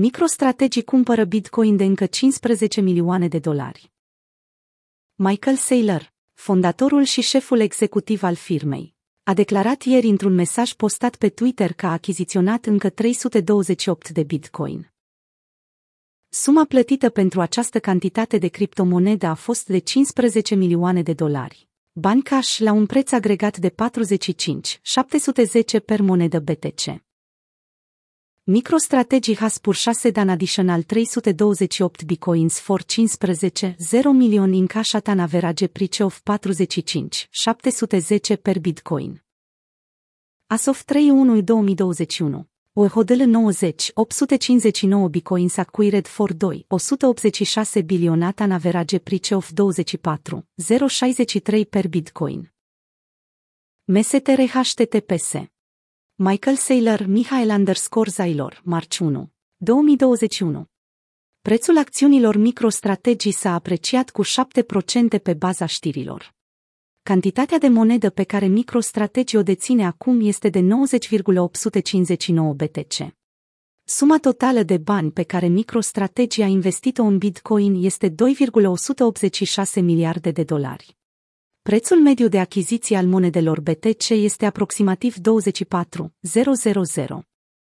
MicroStrategy cumpără Bitcoin de încă 15 milioane de dolari. Michael Saylor, fondatorul și șeful executiv al firmei, a declarat ieri într-un mesaj postat pe Twitter că a achiziționat încă 328 de Bitcoin. Suma plătită pentru această cantitate de criptomonedă a fost de 15 milioane de dolari. Bani cash la un preț agregat de 45, 710 per monedă BTC. MicroStrategy has purchased an additional 328 bitcoins for 15, 0 million in cash at an average price of 45, 710 per bitcoin. As of 3-1-2021, OEHODL 90, 859 bitcoins acquired for 2, 186 billion at an average price of 24, 063 per bitcoin. MSTR HTTPS Michael Saylor, Michael underscore Zailor, Marci 1, 2021. Prețul acțiunilor MicroStrategy s-a apreciat cu 7% pe baza știrilor. Cantitatea de monedă pe care MicroStrategy o deține acum este de 90,859 BTC. Suma totală de bani pe care MicroStrategy a investit-o în Bitcoin este 2,186 miliarde de dolari. Prețul mediu de achiziție al monedelor BTC este aproximativ 24,000.